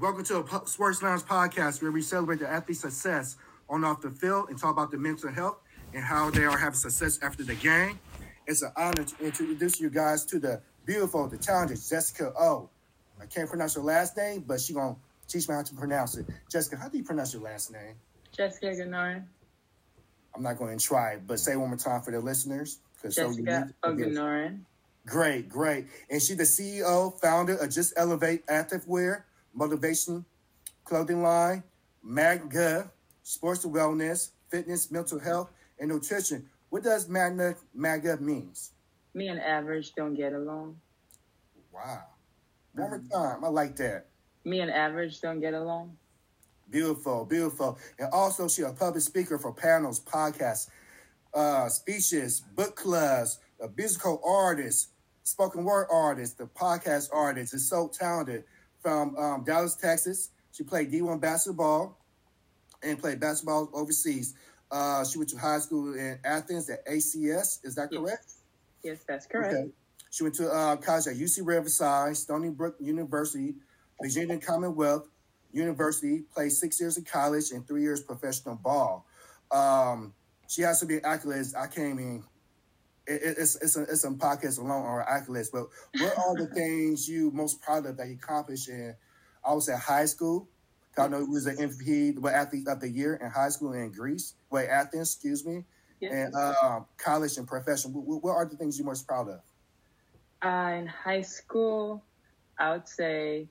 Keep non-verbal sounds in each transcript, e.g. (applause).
Welcome to a Sports Lounge podcast where we celebrate the athlete's success on off the field and talk about the mental health and how they are having success after the game. It's an honor to introduce you guys to the beautiful, the talented Jessica O. I can't pronounce her last name, but she gonna teach me how to pronounce it. Jessica, how do you pronounce your last name? Jessica Ogunnorin. I'm not going to try, but say one more time for the listeners. Jessica so Ogunnorin. Great, great. And she's the CEO, founder of Just Elevate Activewear, motivation clothing line, MAADGA, sports and wellness, fitness, mental health, and nutrition. What does MAADGA, MAADGA means? Me and average don't get along. Wow. One more time. I like that. Me and average don't get along. Beautiful, beautiful. And also, she's a public speaker for panels, podcasts, uh, speeches, book clubs, a musical artist, spoken word artist, the podcast artist. Is so talented from um, Dallas, Texas. She played D1 basketball and played basketball overseas. Uh, she went to high school in Athens at ACS. Is that correct? Yes, yes that's correct. Okay. She went to uh, college at UC Riverside, Stony Brook University, Virginia Commonwealth University, played six years in college and three years professional ball. Um, she has to be accolades. I can't even. It, it's it's a, it's some podcasts alone on accolades. But what are the things you most proud of that you accomplished in? I would say high school. I know he was an MVP, the athlete of the year in high school in Greece, wait Athens, excuse me, and uh, college and professional. What, what, are the things you're most proud of? Uh, in high school, I would say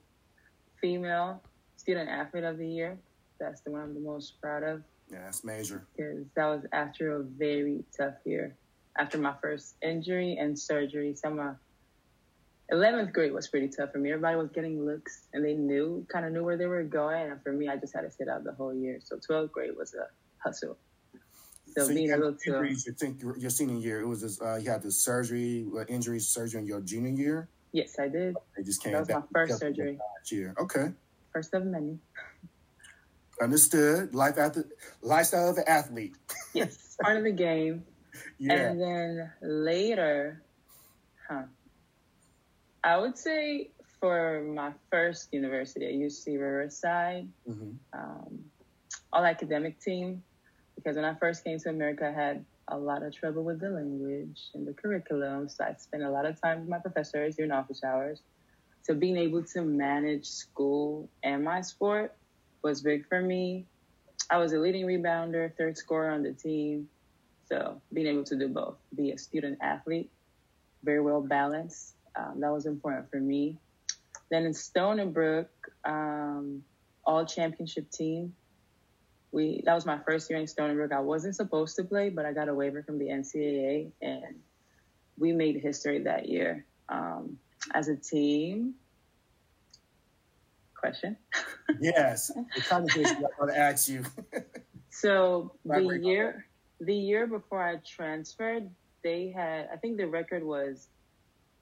female student athlete of the year. That's the one I'm the most proud of. Yeah, that's major. Because that was after a very tough year. After my first injury and surgery, some of 11th grade was pretty tough for me. Everybody was getting looks and they knew, kind of knew where they were going. And for me, I just had to sit out the whole year. So 12th grade was a hustle. So, so being able to. Injuries, you think your senior year, it was this, uh, you had the surgery, uh, injury, surgery in your junior year? Yes, I did. They just came That was my first surgery. Last year. Okay. First of many. Understood. Life after lifestyle of an athlete. yes, part of the game. (laughs) Yeah. And then later, huh? I would say for my first university at UC Riverside, mm-hmm. um, all academic team, because when I first came to America, I had a lot of trouble with the language and the curriculum. So I spent a lot of time with my professors during office hours. So being able to manage school and my sport was big for me. I was a leading rebounder, third scorer on the team. So being able to do both, be a student athlete, very well balanced, um, that was important for me. Then in Stony Brook, um, all championship team. We that was my first year in Stony Brook. I wasn't supposed to play, but I got a waiver from the NCAA, and we made history that year um, as a team. Question. yes, the conversation I want to ask you. (laughs) so the year, the year before I transferred, they had I think the record was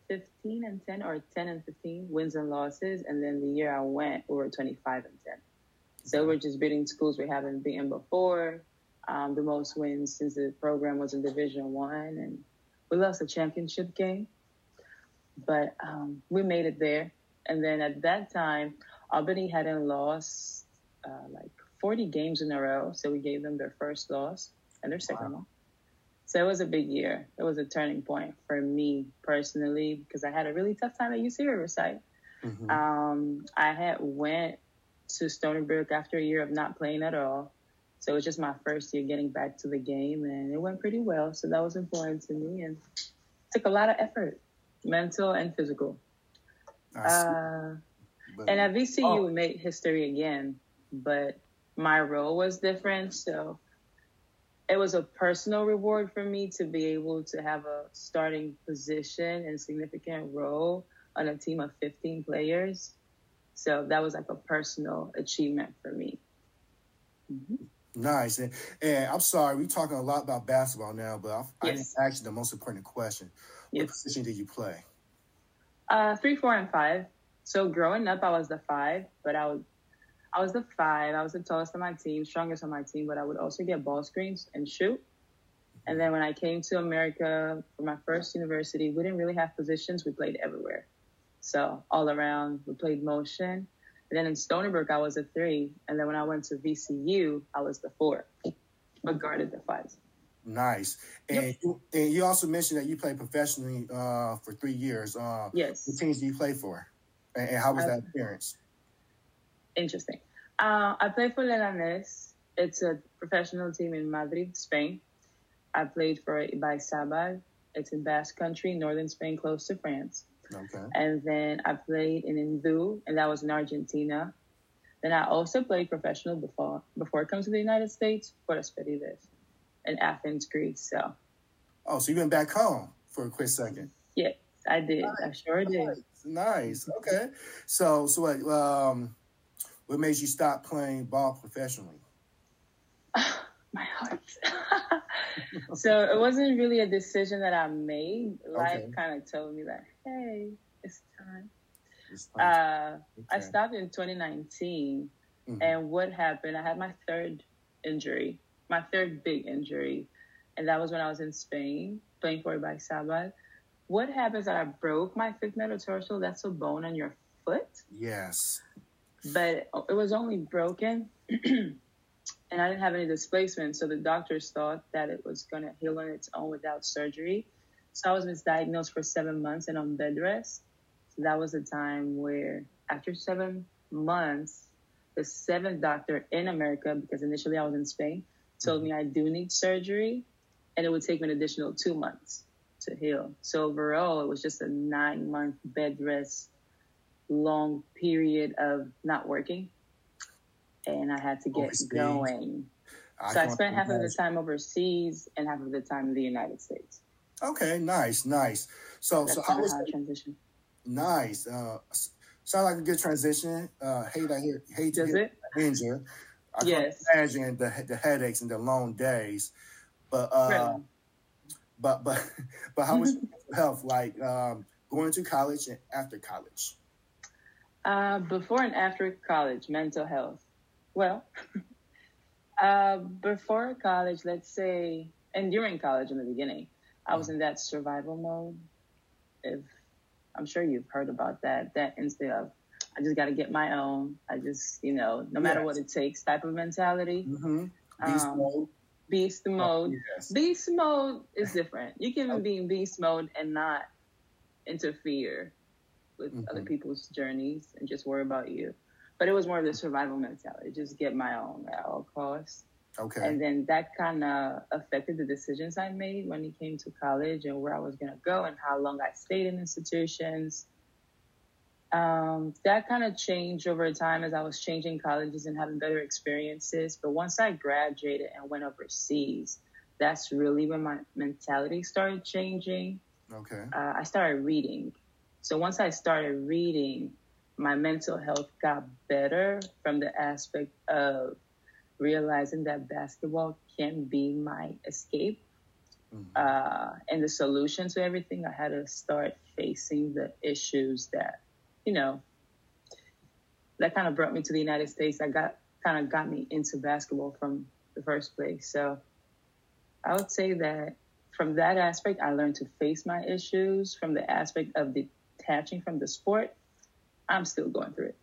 15 and 10 or 10 and 15 wins and losses. And then the year I went, we were 25 and 10. So we're just beating schools we haven't beaten before. Um, the most wins since the program was in Division One, and we lost a championship game, but um, we made it there. And then at that time, Albany hadn't lost uh, like 40 games in a row, so we gave them their first loss and their second wow. So it was a big year. It was a turning point for me personally because I had a really tough time at UC Riverside. Mm-hmm. Um, I had went to Stony Brook after a year of not playing at all. So it was just my first year getting back to the game and it went pretty well. So that was important to me and took a lot of effort, mental and physical. Uh, and at VCU, oh. we made history again, but my role was different. So it was a personal reward for me to be able to have a starting position and significant role on a team of 15 players. So that was like a personal achievement for me. Mm-hmm. Nice. And, and, I'm sorry, we're talking a lot about basketball now, but I, yes. I didn't ask you the most important question. What yes. position did you play? Uh, three, four, and five. So growing up, I was the five, but I would I was the five. I was the tallest on my team, strongest on my team, but I would also get ball screens and shoot. And then when I came to America for my first university, we didn't really have positions. We played everywhere. So all around, we played motion. And then in Stony Brook, I was a three. And then when I went to VCU, I was the four, but guarded the five. Nice. And, yep. you, and you also mentioned that you played professionally uh, for three years. Uh, yes. What teams do you play for? And, and how was that experience? Interesting. Uh, I played for Leganés. It's a professional team in Madrid, Spain. I played for Ibaizabal. It's in Basque Country, northern Spain, close to France. Okay. And then I played in Ndu, and that was in Argentina. Then I also played professional before before it comes to the United States for Esperides in Athens, Greece. So. Oh, so you went back home for a quick second? Yes, I did. Nice. I sure did. Nice. nice. Okay. So, so what? Um, what made you stop playing ball professionally? (sighs) My heart. (laughs) so it wasn't really a decision that I made. Life okay. kind of told me that, hey, it's time. It's time. Uh, okay. I stopped in 2019, mm-hmm. and what happened? I had my third injury, my third big injury, and that was when I was in Spain playing for Ibaizabal. What happens that I broke my fifth metatarsal? That's a bone on your foot. Yes. But it was only broken. (clears throat) and I didn't have any displacement. So the doctors thought that it was going to heal on its own without surgery. So I was misdiagnosed for seven months and on bed rest. So that was a time where, after seven months, the seventh doctor in America, because initially I was in Spain, told me I do need surgery and it would take me an additional two months to heal. So overall, it was just a nine month bed rest, long period of not working and I had to get overseas. going. I so I spent half of the time overseas and half of the time in the United States. Okay, nice, nice. So, That's so how was transition? Nice. Uh, sound like a good transition. Uh, hate I hear, hate to Does hear it? I yes. can imagine the the headaches and the long days, but uh, really? but but (laughs) but how was (laughs) health like um, going to college and after college? Uh, before and after college, mental health. Well, (laughs) uh, before college, let's say, and during college in the beginning, I was in that survival mode. If I'm sure you've heard about that, that instead of I just got to get my own. I just, you know, no matter yes. what it takes type of mentality. Mm-hmm. Beast um, mode. Beast oh, mode. Oh, yes. Beast mode is different. You can oh. be in beast mode and not interfere with mm-hmm. other people's journeys and just worry about you. But it was more of the survival mentality, just get my own at all costs. Okay. And then that kind of affected the decisions I made when it came to college and where I was going to go and how long I stayed in institutions. Um, that kind of changed over time as I was changing colleges and having better experiences. But once I graduated and went overseas, that's really when my mentality started changing. Okay. Uh, I started reading. So once I started reading, my mental health got better from the aspect of realizing that basketball can be my escape mm-hmm. uh, and the solution to everything. I had to start facing the issues that, you know, that kind of brought me to the United States. I got kind of got me into basketball from the first place. So I would say that from that aspect, I learned to face my issues. From the aspect of detaching from the sport, I'm still going through it.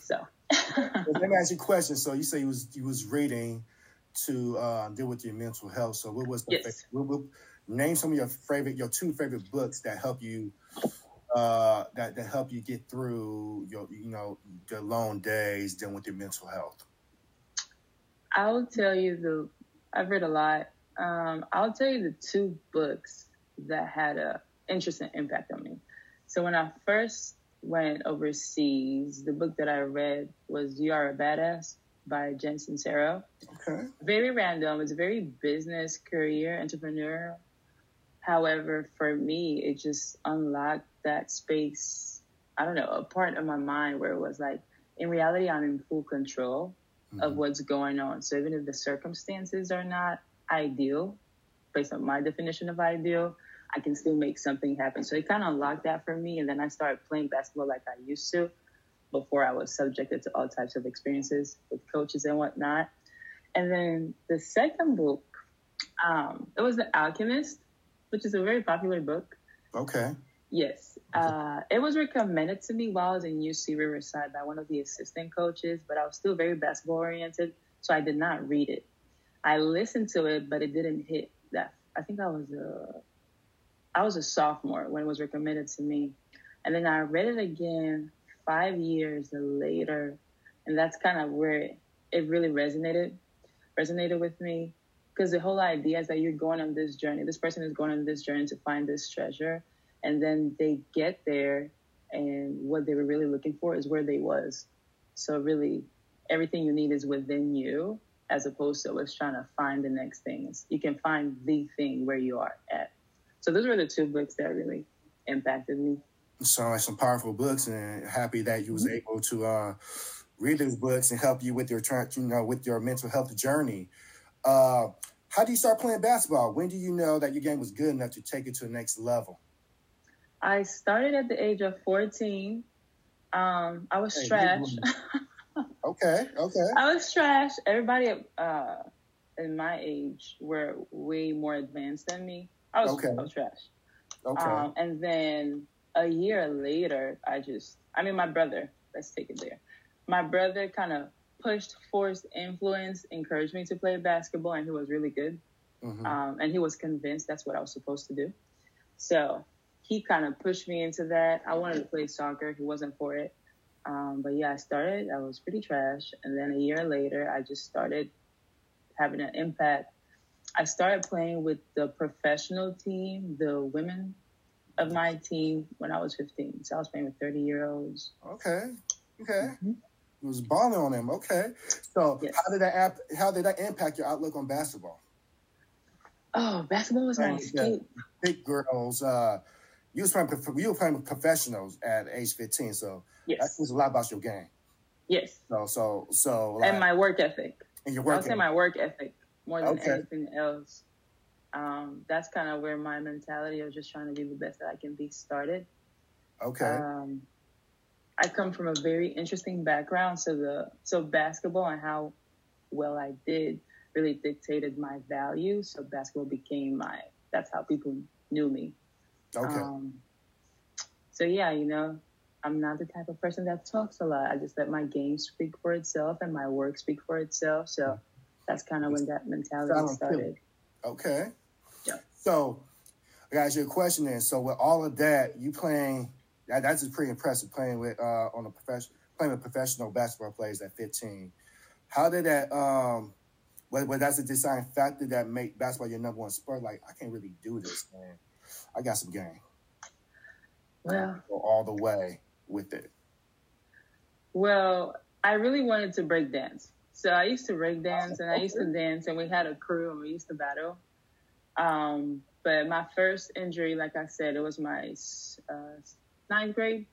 So (laughs) well, let me ask you a (laughs) question. So you say you was you was reading to uh, deal with your mental health. So what was the yes. what, what, name some of your favorite your two favorite books that help you uh, that that help you get through your you know the long days dealing with your mental health? I'll tell you the I've read a lot. Um, I'll tell you the two books that had a interesting impact on me. So when I first went overseas, the book that I read was You Are a Badass by Jen Sincero. Okay. Very random. It's a very business career, entrepreneur. However, for me, it just unlocked that space. I don't know, a part of my mind where it was like, in reality, I'm in full control mm-hmm. of what's going on. So even if the circumstances are not ideal, based on my definition of ideal, I can still make something happen. So it kind of unlocked that for me. And then I started playing basketball like I used to before I was subjected to all types of experiences with coaches and whatnot. And then the second book, um, it was The Alchemist, which is a very popular book. Okay. Yes. Uh, it was recommended to me while I was in UC Riverside by one of the assistant coaches, but I was still very basketball oriented, so I did not read it. I listened to it, but it didn't hit that. I think I was a, I was a sophomore when it was recommended to me, and then I read it again five years later, and that's kind of where it, it really resonated, resonated with me, because the whole idea is that you're going on this journey. This person is going on this journey to find this treasure, and then they get there, and what they were really looking for is where they was. So really, everything you need is within you as opposed to always trying to find the next things. You can find the thing where you are at. So those were the two books that really impacted me. So like some powerful books, and happy that you was mm-hmm. able to uh, read those books and help you with your you know with your mental health journey. Uh, how do you start playing basketball? When do you know that your game was good enough to take it to the next level? I started at the age of 14. Um, I was hey, trash. (laughs) okay, okay. I was trash. Everybody at uh, in my age were way more advanced than me. I was, okay. I was trash. Okay. Um, and then a year later, I just, I mean, my brother, let's take it there. My brother kind of pushed, forced, influence, encouraged me to play basketball, and he was really good. Mm-hmm. Um, and he was convinced that's what I was supposed to do. So he kind of pushed me into that. I wanted to play soccer. He wasn't for it. Um, but yeah, I started, I was pretty trash. And then a year later, I just started having an impact. I started playing with the professional team, the women of my team when I was 15. So I was playing with 30 year olds. Okay. Okay. Mm-hmm. It was balling on them. Okay. So yes. how did that app, how did that impact your outlook on basketball? Oh, basketball was my escape. Big girls, uh, you was playing you were playing with professionals at age 15, so yes. that says a lot about your game. Yes. So so so like, and my work ethic. And your work. I'll say my work ethic more than okay. anything else. Um, that's kind of where my mentality of just trying to be the best that I can be started. Okay. Um, I come from a very interesting background, so the so basketball and how well I did really dictated my value. So basketball became my that's how people knew me. Okay. Um, so yeah, you know, I'm not the type of person that talks a lot. I just let my game speak for itself and my work speak for itself. So that's kind of when that mentality started. Okay. Yeah. So, I got you a question then. So with all of that, you playing that, that's just pretty impressive playing with uh, on a professional playing with professional basketball players at 15. How did that um what, what that's a deciding factor that make basketball your number one sport? Like I can't really do this, man. I got some game. Well, go all the way with it. Well, I really wanted to break dance. So I used to break dance and I used to dance and we had a crew and we used to battle. Um, but my first injury, like I said, it was my uh, ninth grade,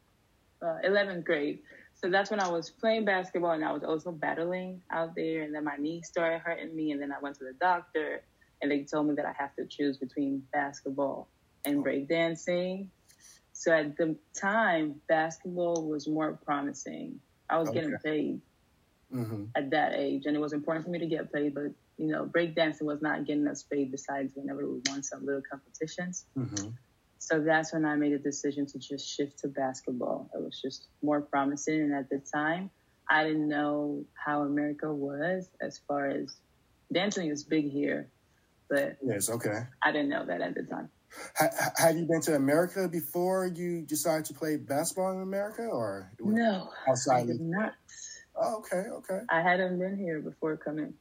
uh, 11th grade. So that's when I was playing basketball and I was also battling out there. And then my knee started hurting me. And then I went to the doctor and they told me that I have to choose between basketball and breakdancing. So at the time, basketball was more promising. I was okay. getting paid mm-hmm. at that age, and it was important for me to get paid. But you know, breakdancing was not getting us paid. Besides, whenever we won some little competitions. Mm-hmm. So that's when I made a decision to just shift to basketball. It was just more promising, and at the time, I didn't know how America was as far as dancing is big here, but yes, okay. I didn't know that at the time. Ha- have you been to America before you decided to play basketball in America, or no? Outside, I did not. Oh, okay, okay. I hadn't been here before coming.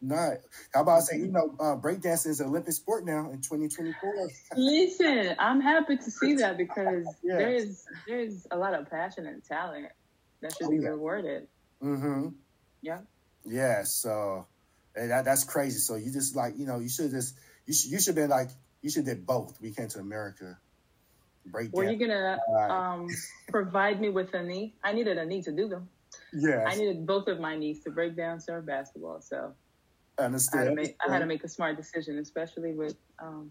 Not. How about I say, you know, uh, breakdancing is an Olympic sport now in 2024. Listen, I'm happy to see that because (laughs) yes. there is there is a lot of passion and talent that should oh, be yeah. rewarded. Mm-hmm. Yeah. Yeah. So that, that's crazy. So you just like, you know, you should just you should you should be like you should did both. We came to America. Break Were you gonna um, (laughs) provide me with a knee? I needed a knee to do them. Yeah. I needed both of my knees to break down surf basketball. So I understand. I had, make, I had to make, a smart decision, especially with um,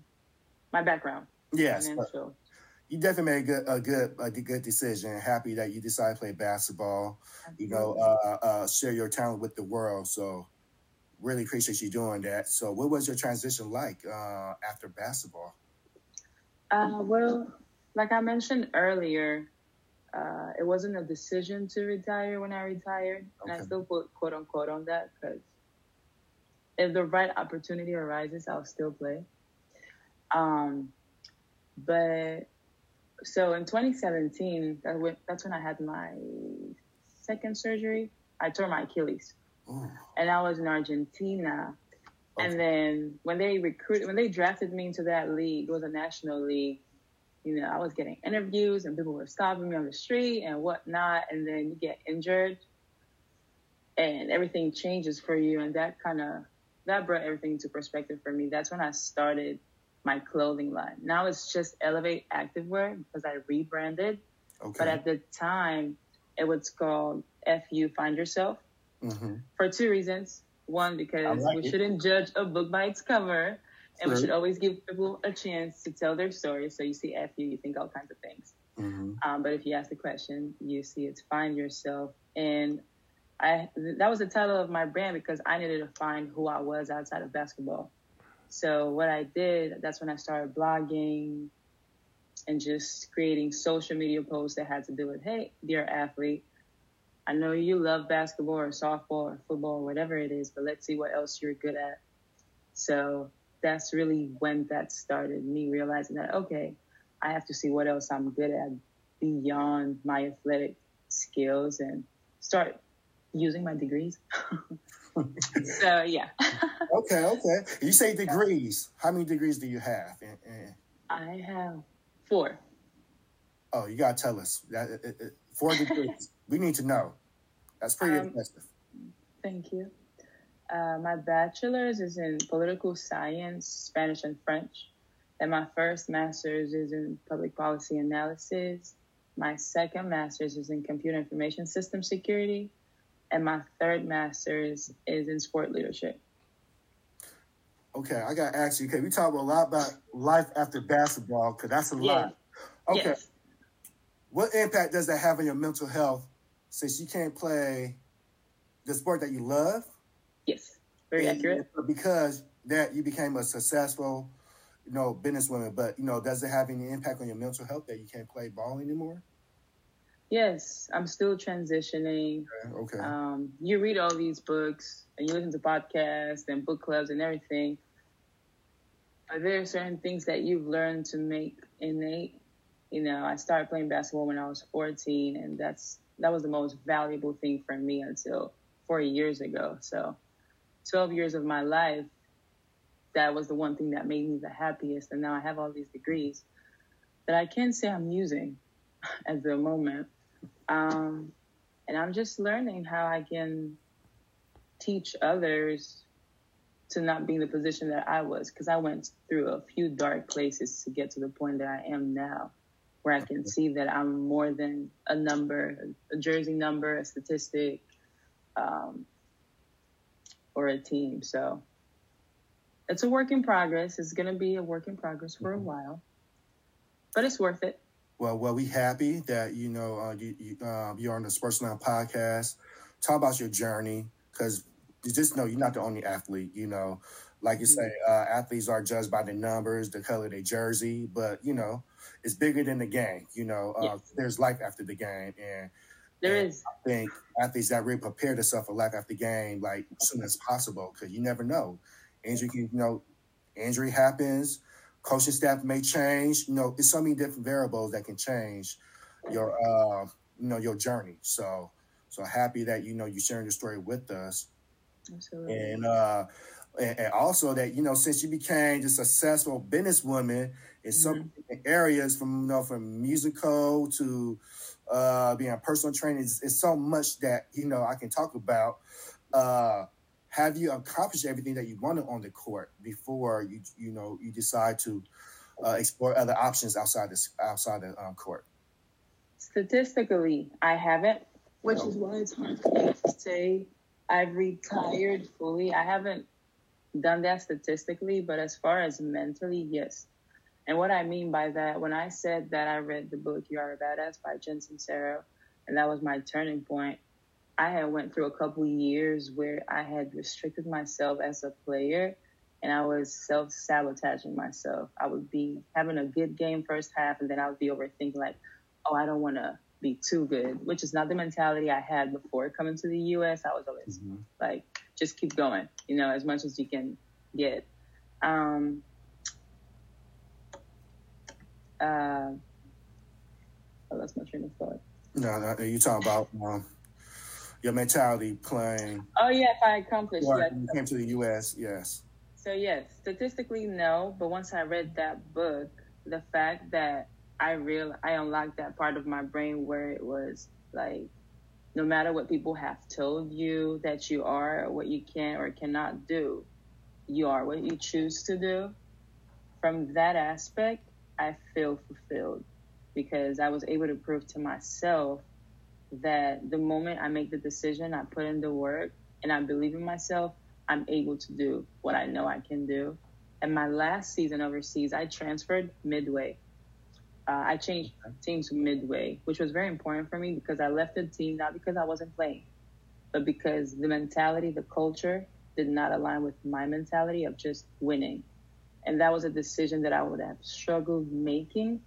my background. Yes. You definitely made a good, a good, a good decision. Happy that you decided to play basketball. Absolutely. You know, uh, uh, share your talent with the world. So really appreciate you doing that. So, what was your transition like uh, after basketball? Uh, well, like I mentioned earlier, uh, it wasn't a decision to retire when I retired, okay. and I still put quote unquote on that because if the right opportunity arises, I'll still play. Um, but so in 2017, that went, that's when I had my second surgery. I tore my Achilles, Ooh. and I was in Argentina. Okay. And then when they recruited, when they drafted me into that league, it was a national league. You know, I was getting interviews, and people were stopping me on the street and whatnot. And then you get injured, and everything changes for you, and that kind of that brought everything into perspective for me. That's when I started my clothing line. Now it's just Elevate Activewear because I rebranded. Okay. But at the time, it was called FU Find Yourself mm-hmm. for two reasons. One, because like we it. shouldn't judge a book by its cover, and we should always give people a chance to tell their story. So you see FU, you think all kinds of things. Mm-hmm. Um, but if you ask the question, you see it's Find Yourself. And I that was the title of my brand because I needed to find who I was outside of basketball. So what I did, that's when I started blogging and just creating social media posts that had to do with, hey, dear athlete, I know you love basketball or softball or football or whatever it is, but let's see what else you're good at. So that's really when that started, me realizing that, okay, I have to see what else I'm good at beyond my athletic skills and start using my degrees. (laughs) so yeah. (laughs) okay, okay. You say degrees. How many degrees do you have? I have four. Oh, you gotta tell us that four degrees. (laughs) we need to know. That's pretty um, impressive. Thank you. Uh, my bachelor's is in political science, Spanish, and French. And my first master's is in public policy analysis. My second master's is in computer information system security and my third master's is in sport leadership. Okay, I got to ask you, okay, we talk a lot about life after basketball because that's a yeah. lot. Okay. Yes. What impact does that have on your mental health since you can't play the sport that you love? Yes, very accurate. Because that you became a successful, you know, businesswoman, but you know, does it have any impact on your mental health that you can't play ball anymore? Yes, I'm still transitioning. Okay. Um, you read all these books and you listen to podcasts and book clubs and everything. But there are certain things that you've learned to make innate. You know, I started playing basketball when I was 14, and that's that was the most valuable thing for me until four years ago. So, 12 years of my life, that was the one thing that made me the happiest. And now I have all these degrees that I can't say I'm using (laughs) at the moment. Um, and I'm just learning how I can teach others to not be in the position that I was because I went through a few dark places to get to the point that I am now, where I can see that I'm more than a number, a jersey number, a statistic, um, or a team. So it's a work in progress. It's going to be a work in progress for a mm-hmm. while, but it's worth it. Well, well, we happy that you know uh, you, you uh, you're on the Sports Now podcast. Talk about your journey because you just know you're not the only athlete. You know, like you say, mm-hmm. uh, athletes are judged by the numbers, the color of their jersey, but you know, it's bigger than the game. You know, uh, yes. there's life after the game, and there and is. I think athletes that really prepare themselves for life after game, like as soon as possible, because you never know. Injury can, you know, injury happens coaching staff may change. You know, there's so many different variables that can change your uh, you know your journey. So so happy that you know you're sharing your story with us. Absolutely. And uh and, and also that you know since you became a successful businesswoman in some mm-hmm. areas from you know from musical to uh being a personal trainer it's, it's so much that you know I can talk about uh have you accomplished everything that you wanted on the court before you you know you decide to uh, explore other options outside the outside the um, court? Statistically, I haven't, which no. is why it's hard for me to say I've retired fully. I haven't done that statistically, but as far as mentally, yes. And what I mean by that, when I said that I read the book "You Are a Badass" by Jen Sincero, and that was my turning point, I had went through a couple years where I had restricted myself as a player and I was self sabotaging myself. I would be having a good game first half, and then I would be overthinking like, oh, I don't want to be too good, which is not the mentality I had before coming to the U.S. I was always mm-hmm. like, just keep going, you know, as much as you can get. Um, uh, I lost my train of thought. No, no, you talking about um, your mentality playing. Oh yeah, if I accomplished. Yes. you came to the U.S., yes. So yes, statistically no, but once I read that book, the fact that I real I unlocked that part of my brain where it was like, no matter what people have told you that you are, or what you can or cannot do, you are what you choose to do. From that aspect, I feel fulfilled because I was able to prove to myself that the moment I make the decision, I put in the work, and I believe in myself, I'm able to do what I know I can do. And my last season overseas, I transferred midway. Uh, I changed teams to midway, which was very important for me because I left the team not because I wasn't playing, but because the mentality, the culture did not align with my mentality of just winning. And that was a decision that I would have struggled making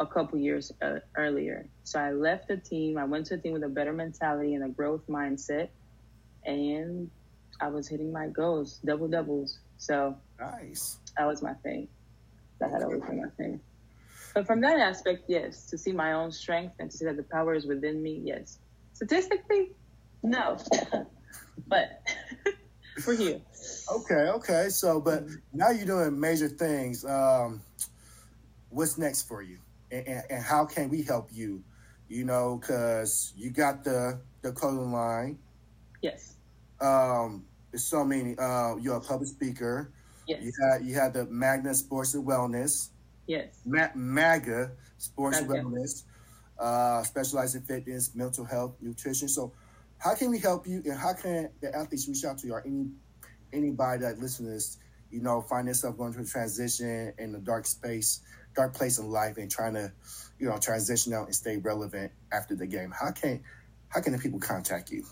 a couple years uh, earlier. So I left the team. I went to a team with a better mentality and a growth mindset, and I was hitting my goals, double doubles. So nice. That was my thing. That had always been my thing. But from that aspect, yes, to see my own strength and to see that the power is within me, yes. Statistically, no. (laughs) but (laughs) we're here. Okay, okay. So, but mm-hmm. now you're doing major things. Um, what's next for you? and, and how can we help you? You know, because you got the the clothing line. Yes. Um, there's so many. Uh, you're a public speaker. Yes. You had you had the Magna Sports and Wellness. Yes. Ma- MAADGA Sports and Wellness, uh, specialized in fitness, mental health, nutrition. So, how can we help you, and how can the athletes reach out to you, or any anybody that listens, you know, find themselves going through a transition in the dark space? dark place in life and trying to, you know, transition out and stay relevant after the game. How can how can the people contact you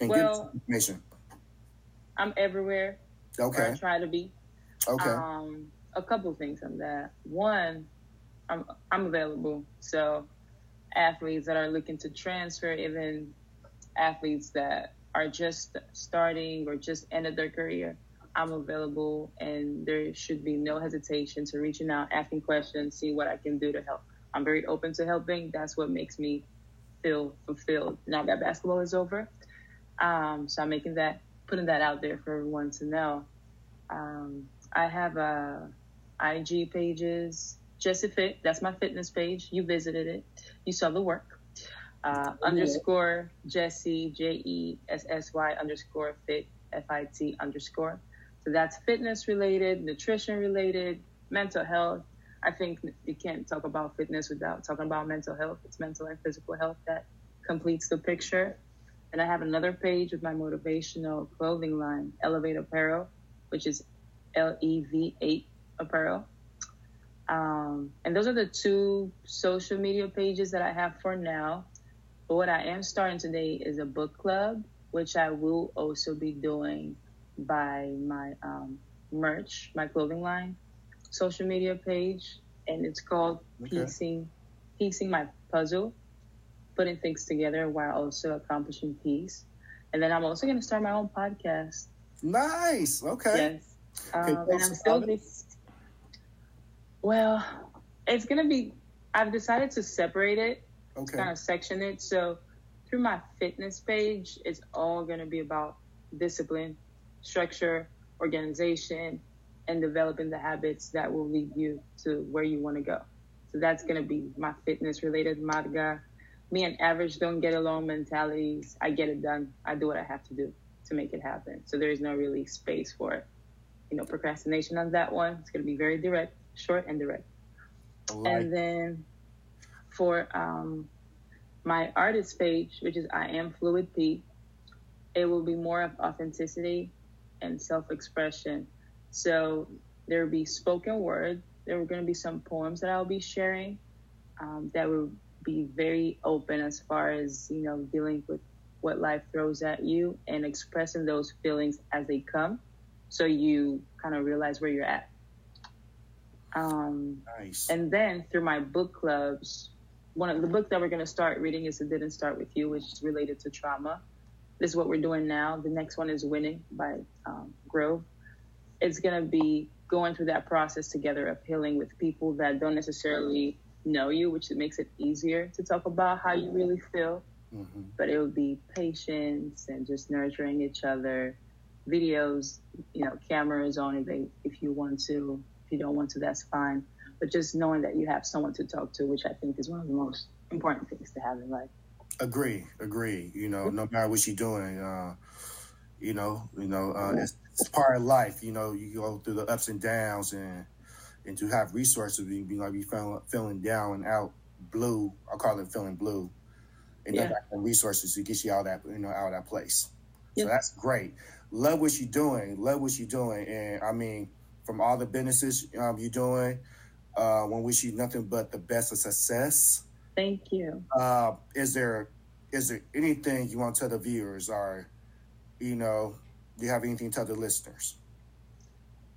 and well, get information? I'm everywhere. Okay. I try to be. Okay. Um, a couple things on that. One, I'm I'm available. So athletes that are looking to transfer, even athletes that are just starting or just ended their career, I'm available and there should be no hesitation to reaching out, asking questions, seeing what I can do to help. I'm very open to helping. That's what makes me feel fulfilled now that basketball is over. Um, so I'm making that, putting that out there for everyone to know. Um, I have uh, IG pages, Jessy Fit. That's my fitness page. You visited it. You saw the work. Uh, underscore Jessy J E S S Y underscore fit F I T underscore. So that's fitness related, nutrition related, mental health. I think you can't talk about fitness without talking about mental health. It's mental and physical health that completes the picture. And I have another page with my motivational clothing line, Elevate Apparel, which is L E V 8 Apparel. Um, and those are the two social media pages that I have for now. But what I am starting today is a book club, which I will also be doing by my um, merch, my clothing line, social media page, and it's called okay. piecing, piecing my puzzle, putting things together while also accomplishing peace. And then I'm also going to start my own podcast. Nice. Okay. Yes. Um, and I'm still this. Well, it's going to be. I've decided to separate it. Okay. Kind of section it. So through my fitness page, it's all going to be about discipline, structure, organization, and developing the habits that will lead you to where you want to go. So that's going to be my fitness related MAADGA. Me and average don't get along mentalities. I get it done. I do what I have to do to make it happen. So there is no really space for, you know, procrastination on that one. It's going to be very direct, short and direct. And then for um, my artist page, which is I am Fluid P, it will be more of authenticity and self expression. So there will be spoken word. There are going to be some poems that I'll be sharing um, that will be very open as far as, you know, dealing with what life throws at you and expressing those feelings as they come so you kind of realize where you're at. Um, nice. And then through my book clubs, one of the books that we're going to start reading is It Didn't Start With You, which is related to trauma. This is what we're doing now. The next one is Winning by um, Grover. It's going to be going through that process together of healing with people that don't necessarily know you, which makes it easier to talk about how you really feel. Mm-hmm. But it would be patience and just nurturing each other. Videos, you know, cameras on if they if you want to. If you don't want to, that's fine. But just knowing that you have someone to talk to, which I think is one of the most important things to have in life. Agree, agree. You know, no matter what you're doing, uh, you know, you know, uh, it's, it's, part of life. You know, you go through the ups and downs, and and to have resources, be, be like be feeling, feeling down and out blue. I call it feeling blue, and yeah. resources to get you out of that, you know, out of that place. So that's great. Love what you're doing. Love what you're doing, and I mean, from all the businesses um, you're doing, uh, we wish you nothing but the best of success. Thank you. Uh, is there is there anything you want to tell the viewers, or you know, do you have anything to tell the listeners?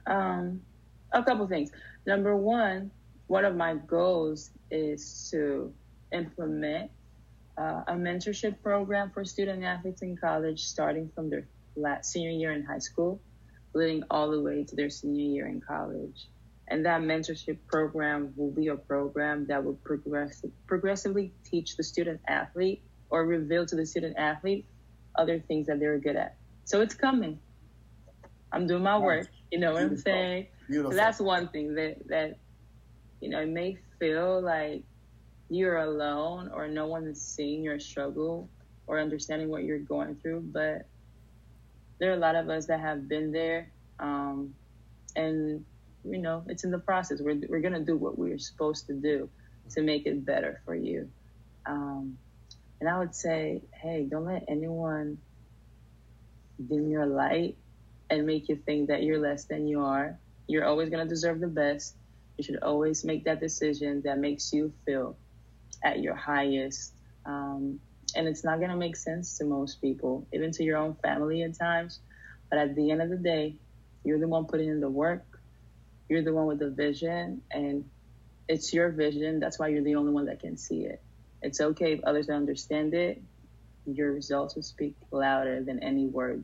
Um, a couple things. Number one, one of my goals is to implement uh, a mentorship program for student athletes in college, starting from their last senior year in high school, leading all the way to their senior year in college. And that mentorship program will be a program that will progress, progressively teach the student athlete or reveal to the student athlete other things that they're good at. So it's coming. I'm doing my work. You know what I'm saying? Beautiful. So that's one thing that that you know it may feel like you're alone or no one is seeing your struggle or understanding what you're going through, but there are a lot of us that have been there, um, and you know it's in the process. We're we're gonna do what we're supposed to do to make it better for you. Um, and I would say, hey, don't let anyone dim your light and make you think that you're less than you are. You're always going to deserve the best. You should always make that decision that makes you feel at your highest. Um, and it's not going to make sense to most people, even to your own family at times. But at the end of the day, you're the one putting in the work. You're the one with the vision, and it's your vision. That's why you're the only one that can see it. It's okay if others don't understand it. Your results will speak louder than any word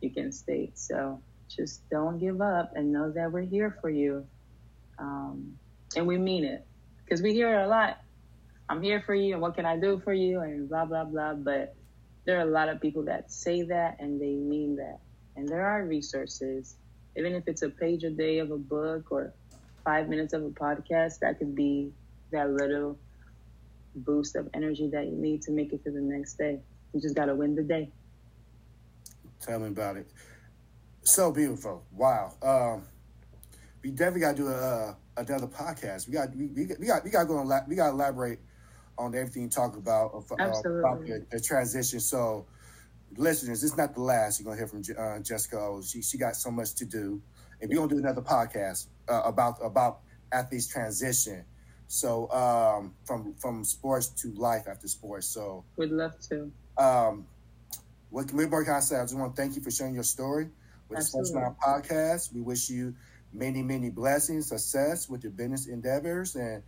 you can state. So just don't give up and know that we're here for you. Um, and we mean it because we hear it a lot. I'm here for you and what can I do for you and blah, blah, blah. But there are a lot of people that say that and they mean that. And there are resources, even if it's a page a day of a book or five minutes of a podcast, that could be that little boost of energy that you need to make it to the next day. You just got to win the day. Tell me about it. So beautiful. Wow. Um, we definitely got to do a, uh, another podcast. We got we, we, we got we got to go on. We got to elaborate on everything you talk about uh, about the, the, transition. So, listeners, this is not the last you're gonna hear from uh, Jessica. O. She she got so much to do, and we're gonna do another podcast uh, about about athletes transition. So um, from from sports to life after sports. So we'd love to. Um, what can we work on? I just want to thank you for sharing your story with Absolutely. the Sports Mind podcast. We wish you many, many blessings, success with your business endeavors, and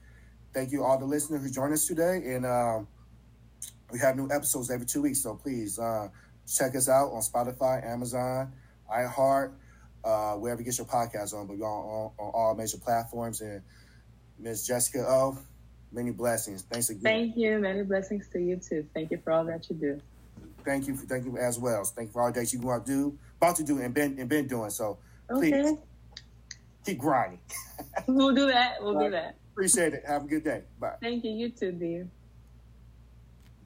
thank you all the listeners who joined us today. And um, we have new episodes every two weeks, so please uh, check us out on Spotify, Amazon, iHeart, uh, wherever you get your podcast on. But we're on, on, on all major platforms. And Miss Jessica O, many blessings. Thanks again. Thank you. Many blessings to you too. Thank you for all that you do thank you for thank you as well. Thank you for all that you want to do, about to do, and been and been doing. So please okay. keep grinding. (laughs) we'll do that. We'll do that. Appreciate it. Have a good day. Bye. Thank you. You too, dear.